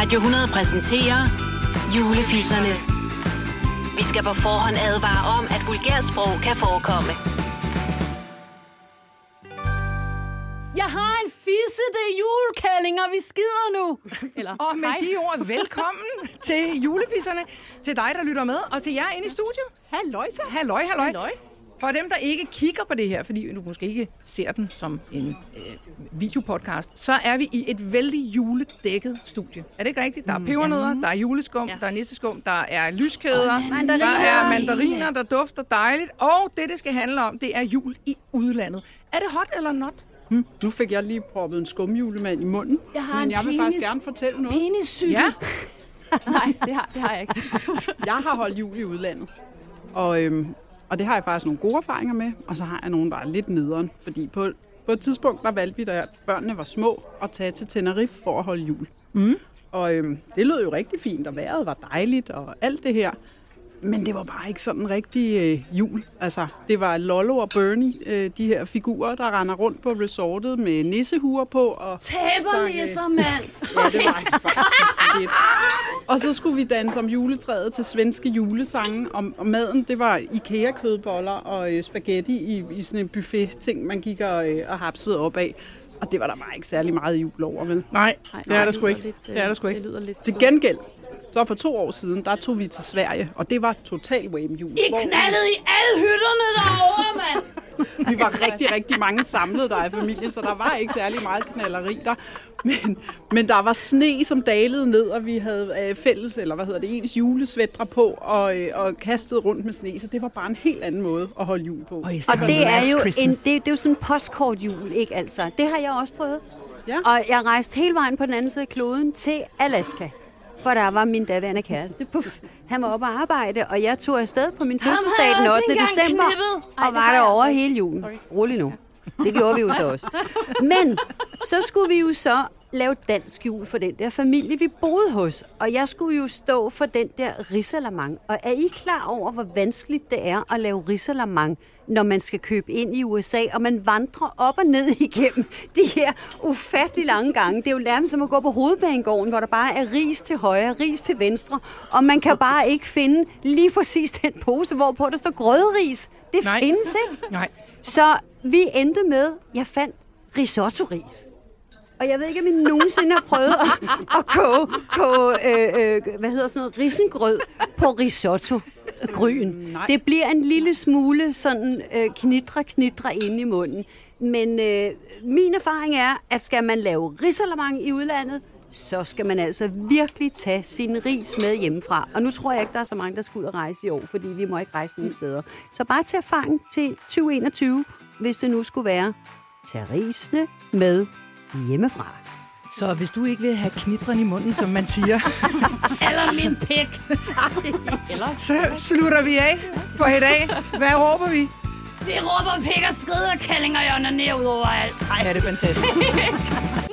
Radio 100 præsenterer Julefisserne. Vi skal på forhånd advare om, at vulgært sprog kan forekomme. Jeg har en fissete julekælling, og vi skider nu. Eller, Og med hej. de ord, velkommen til julefisserne. Til dig, der lytter med, og til jer inde i studiet. Halløj så. Halløj, halløj. Halløj. For dem, der ikke kigger på det her, fordi du måske ikke ser den som en øh, videopodcast, så er vi i et vældig juledækket studie. Er det ikke rigtigt? Der er pebernødder, der er juleskum, Ja. der er nisseskum, der er lyskæder, mandariner. der er mandariner, der dufter dejligt, og det, det skal handle om, det er jul i udlandet. Er det hot eller not? Nu fik jeg lige proppet en skumjulemand i munden, Jeg har men en jeg vil penis- faktisk gerne fortælle noget. Penissyge. Ja. Nej, det har, det har jeg ikke. Jeg har holdt jul i udlandet, og, øhm, og det har jeg faktisk nogle gode erfaringer med, og så har jeg nogle, der er lidt nederen, fordi på, på et tidspunkt, der valgte vi, da børnene var små, at tage til Tenerife for at holde jul. Mm. Og øhm, det lød jo rigtig fint, og vejret var dejligt, og alt det her. Men det var bare ikke sådan rigtig øh, jul. Altså, det var Lollo og Bernie, øh, de her figurer, der render rundt på resortet med nissehuer på. Og sang, øh, Tæbernisser, mand. Ja, det var faktisk lidt. Og så skulle vi danse om juletræet til svenske julesange, og, og maden, det var IKEA-kødboller og øh, spaghetti i, i sådan en buffet-ting, man gik og, øh, og hapsede op af. Og det var der bare ikke særlig meget jul over, vel? Nej, det er der sgu ikke. lidt, øh, Det er der sgu ikke. Det lyder lidt Til gengæld, så for to år siden, der tog vi til Sverige, og det var total wham jul. I knaldede i alle hytterne derovre, mand. Vi var rigtig, rigtig mange samlet der i familien, så der var ikke særlig meget knalleri der. Men, men der var sne, som dalede ned, og vi havde øh, fælles, eller hvad hedder det, ens julesvætre på, og, øh, og kastede rundt med sne. Så det var bare en helt anden måde at holde jul på. Og, Og det er jo en, det, det er jo sådan en postkortjul, ikke altså? Det har jeg også prøvet. Ja. Og jeg rejste hele vejen på den anden side af kloden til Alaska. For der var min daværende kæreste. Puff. Han var oppe at arbejde, og jeg tog afsted på min fødselsdag den jeg 8. også engang december. Ej, Og var har der jeg over altså hele julen. Sorry. Rolig nu. Det gjorde vi jo så også. Men så skulle vi jo så lave dansk jul for den der familie, vi boede hos. Og jeg skulle jo stå for den der risalamang. Og er I klar over, hvor vanskeligt det er at lave risalamang, når man skal købe ind i USA, og man vandrer op og ned igennem de her ufattelig lange gange. Det er jo nærmest som at gå på hovedbanegården, hvor der bare er ris til højre, ris til venstre, og man kan bare ikke finde lige præcis den pose, hvorpå der står grødris. Det Nej. findes ikke. Nej. Så vi endte med, jeg fandt risotto-ris. Og jeg ved ikke, om I nogensinde har prøvet at, at koge, koge øh, øh, hvad hedder sådan noget, risengrød på risotto-gryn. Nej. Det bliver en lille smule sådan øh, knitre, knitre inde i munden. Men øh, min erfaring er, at skal man lave risalamang i udlandet, så skal man altså virkelig tage sin ris med hjemmefra. Og nu tror jeg ikke, der er så mange, der skal ud og rejse i år, fordi vi må ikke rejse nogen steder. Så bare til erfaring til 2021, hvis det nu skulle være. Tag risene med hjemmefra. Så hvis du ikke vil have knitren i munden, som man siger, Eller min pik. så slutter vi af for i dag. Hvad råber vi? Vi råber pik og skrider, kællinger og ned ud overalt. Ej, er det fantastisk.